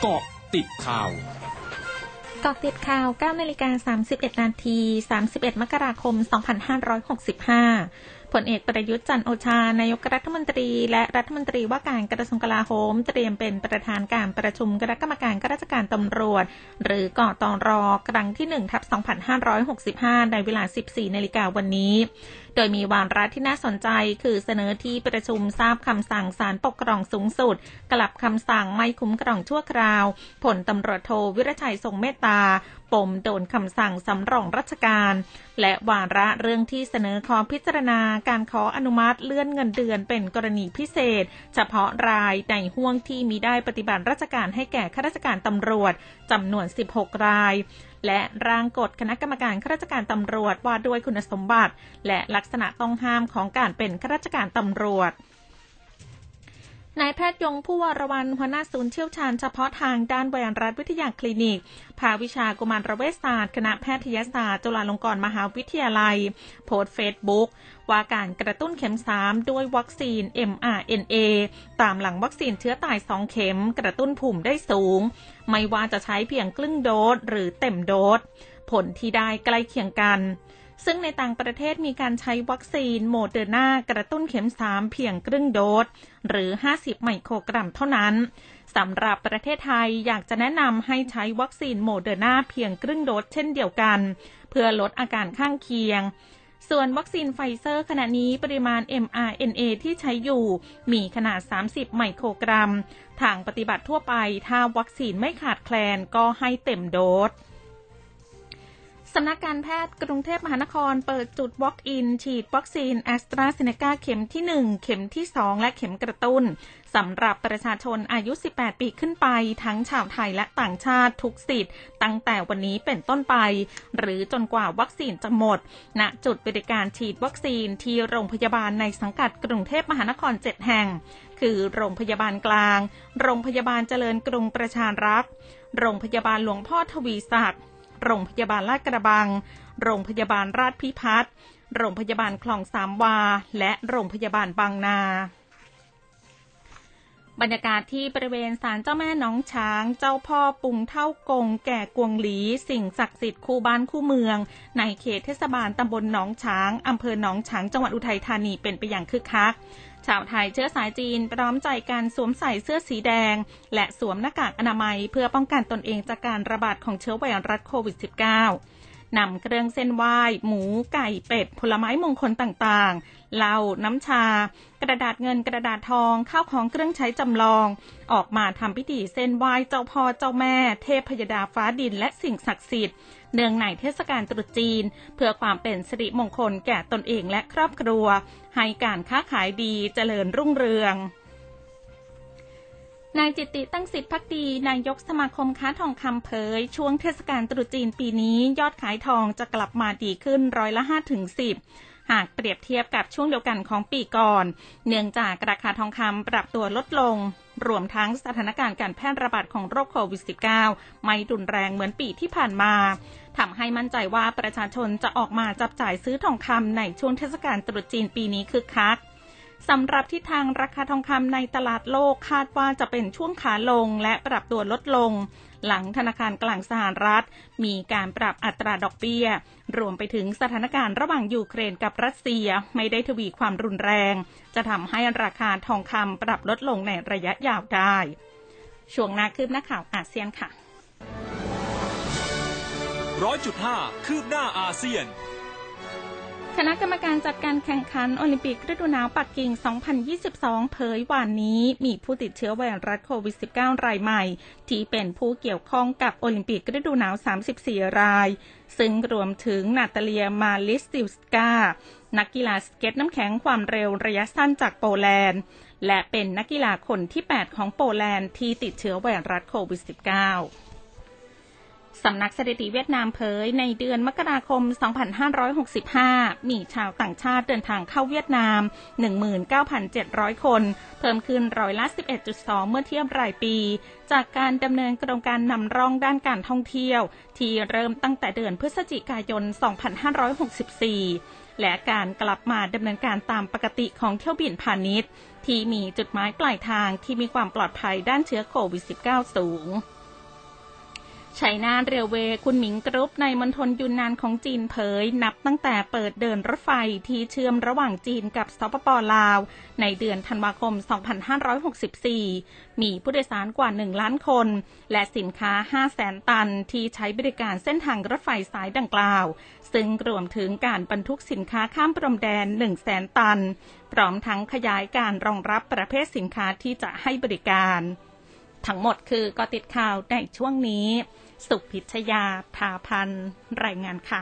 เกาะติดข่าวกาะติดข่าว 9 นาฬิกา 31 นาที 31 มกราคม 2565ผลเอกประยุทธ์จันโอชา นายกรัฐมนตรี และรัฐมนตรีว่าการกระทรวงกลาโหม เตรียมเป็นประธานการประชุมคณะกรรมการข้าราชการตำรวจ หรือกอตรอครั้งที่1ทับ2565 ในเวลา 14 นาฬิกาวันนี้ โดยมีวาระที่น่าสนใจ คือเสนอที่ประชุมทราบคำสั่งศาลปกครองสูงสุด กลับคำสั่งไม่คุ้มครองชั่วคราว ผลตำรวจโทวิรชัยทรงเมตตาปมโดนคำสั่งสำรองราชการ และวาระเรื่องที่เสนอขอพิจารณาการขออนุมัติเลื่อนเงินเดือนเป็นกรณีพิเศษ เฉพาะรายในห่วงที่มีได้ปฏิบัติราชการให้แก่ข้าราชการตำรวจจำนวน 16 ราย และร่างกฎคณะกรรมการข้าราชการตำรวจว่าด้วยคุณสมบัติ และลักษณะต้องห้ามของการเป็นข้าราชการตำรวจ นายแพทย์ยง ภู่วรวรรณหัวหน้าศูนย์เชี่ยวชาญเฉพาะทางด้านไวรัสวิทยาคลินิก ภาควิชากุมารเวชศาสตร์ คณะแพทยศาสตร์ จุฬาลงกรณ์มหาวิทยาลัย โพสต์เฟซบุ๊กว่าการกระตุ้นเข็ม 3 ด้วยวัคซีน mRNA ตามหลังวัคซีนเชื้อตาย 2 เข็ม กระตุ้นภูมิได้สูง ไม่ว่าจะใช้เพียงครึ่งโดสหรือเต็มโดสผลที่ได้ใกล้เคียงกัน ซึ่งในต่างประเทศมีการใช้วัคซีนโมเดอร์นากระตุ้นเข็ม 3 เพียงครึ่งโดส หรือ 50 ไมโครกรัมเท่านั้นสำหรับประเทศไทยอยากจะแนะนำให้ใช้วัคซีนโมเดอร์นาเพียงครึ่งโดสเช่นเดียวกัน เพื่อลดอาการข้างเคียง ส่วนวัคซีนไฟเซอร์ขณะนี้ปริมาณ mRNA ที่ใช้อยู่มีขนาด 30 ไมโครกรัม ทางปฏิบัติทั่วไปถ้าวัคซีนไม่ขาดแคลนก็ให้เต็มโดสสำนักการแพทย์กรุงเทพมหานครเปิดจุด Walk-in ฉีดวัคซีนแอสตราเซเนกาเข็มที่ 1 เข็มที่ 2 และเข็มกระตุ้นสำหรับประชาชนอายุ 18 ปีขึ้นไป ทั้งชาวไทยและต่างชาติทุกสิทธิ์ ตั้งแต่วันนี้เป็นต้นไป หรือจนกว่าวัคซีนจะหมดณจุดบริการฉีดวัคซีนที่โรงพยาบาลในสังกัดกรุงเทพมหานคร 7 แห่ง คือโรงพยาบาลกลาง โรงพยาบาลเจริญกรุงประชารักษ์ โรงพยาบาลหลวงพ่อทวีศักดิ์ โรงพยาบาลลาดกระบัง โรงพยาบาลราชพิพัฒน์ โรงพยาบาลคลองสามวา และโรงพยาบาลบางนา บรรยากาศที่บริเวณศาลเจ้าแม่น้องช้าง เจ้าพ่อปุงเท่ากง แก่กวงหลี สิ่งศักดิ์สิทธิ์คู่บ้านคู่เมือง ในเขตเทศบาลตำบลหนองช้าง อำเภอหนองช้าง จังหวัดอุทัยธานีเป็นไปอย่างคึกคักชาวไทยเชื้อสายจีนพร้อมใจกันสวมใส่เสื้อสีแดง และสวมหน้ากากอนามัย เพื่อป้องกันตนเองจากการระบาดของเชื้อไวรัสโควิด -19 นำเครื่องเส้นไหว้ หมูไก่เป็ด ผลไม้มงคลต่างๆ เหล้าน้ำชา กระดาษเงินกระดาษทองข้าวของเครื่องใช้จำลอง ออกมาทำพิธีเส้นไหว้เจ้าพ่อเจ้าแม่ เทพพยดาฟ้าดินและสิ่งศักดิ์สิทธิ์เนื่องในเทศกาลตรุษจีน เพื่อความเป็นสิริมงคลแก่ตนเองและครอบครัว ให้การค้าขายดีเจริญรุ่งเรือง นายจิตติตั้งสิทธิพักดีนายกสมาคมค้าทองคำเผย ช่วงเทศกาลตรุษจีนปีนี้ ยอดขายทองจะกลับมาดีขึ้นร้อยละ5ถึง10 หากเปรียบเทียบกับช่วงเดียวกันของปีก่อน เนื่องจากราคาทองคำปรับตัวลดลง รวมทั้งสถานการณ์การแพร่ระบาดของโรคโควิด -19 ไม่รุนแรงเหมือนปีที่ผ่านมาทำให้มั่นใจว่าประชาชนจะออกมาจับจ่ายซื้อทองคำในช่วงเทศกาลตรุษจีนปีนี้คึกคัก สำหรับทิศทางราคาทองคำในตลาดโลกคาดว่าจะเป็นช่วงขาลงและปรับตัวลดลง หลังธนาคารกลางสหรัฐ มีการปรับอัตราดอกเบี้ย รวมไปถึงสถานการณ์ระหว่างยูเครนกับรัสเซียไม่ได้ทวีความรุนแรง จะทำให้ราคาทองคำปรับลดลงในระยะยาวได้ ช่วงนาคืบหน้าข่าวอาเซียนค่ะร้อยจุดห้าคืบหน้าอาเซียน คณะกรรมการจัดการแข่งขันโอลิมปิกฤดูหนาวปักกิ่ง 2022 เผยวันนี้มีผู้ติดเชื้อไวรัสโควิด -19 รายใหม่ ที่เป็นผู้เกี่ยวข้องกับโอลิมปิกฤดูหนาว 34 ราย ซึ่งรวมถึงนาตาเลียมาลิสติวสกา นักกีฬาสเก็ตน้ำแข็งความเร็วระยะสั้นจากโปแลนด์ และเป็นนักกีฬาคนที่ 8 ของโปแลนด์ที่ติดเชื้อไวรัสโควิด -19 สำนักสถิติเวียดนามเผย ในเดือนมกราคม 2565 มีชาวต่างชาติเดินทางเข้าเวียดนาม 19,700 คน เพิ่มขึ้นร้อยละ 11.2 เมื่อเทียบรายปี จากการดำเนินโครงการนำร่องด้านการท่องเที่ยว ที่เริ่มตั้งแต่เดือนพฤศจิกายน 2564 และการกลับมาดำเนินการตามปกติของเที่ยวบินพาณิชย์ ที่มีจุดหมายปลายทางที่มีความปลอดภัยด้านเชื้อโควิด -19 สูง ชัยนาทเรลเวย์คุณหมิงกรุ๊ปในมณฑลยุนนานของจีนเผย นับตั้งแต่เปิดเดินรถไฟที่เชื่อมระหว่างจีนกับสปปลาว ในเดือนธันวาคม 2564 มีผู้โดยสารกว่า 1 ล้านคน และสินค้า 5 แสนตันที่ใช้บริการเส้นทางรถไฟสายดังกล่าว ซึ่งรวมถึงการบรรทุกสินค้าข้ามพรมแดน 1 แสนตัน พร้อมทั้งขยายการรองรับประเภทสินค้าที่จะให้บริการ ทั้งหมดคือก็ติดข่าวในช่วงนี้ สุพิชยาภาพันธ์รายงานค่ะ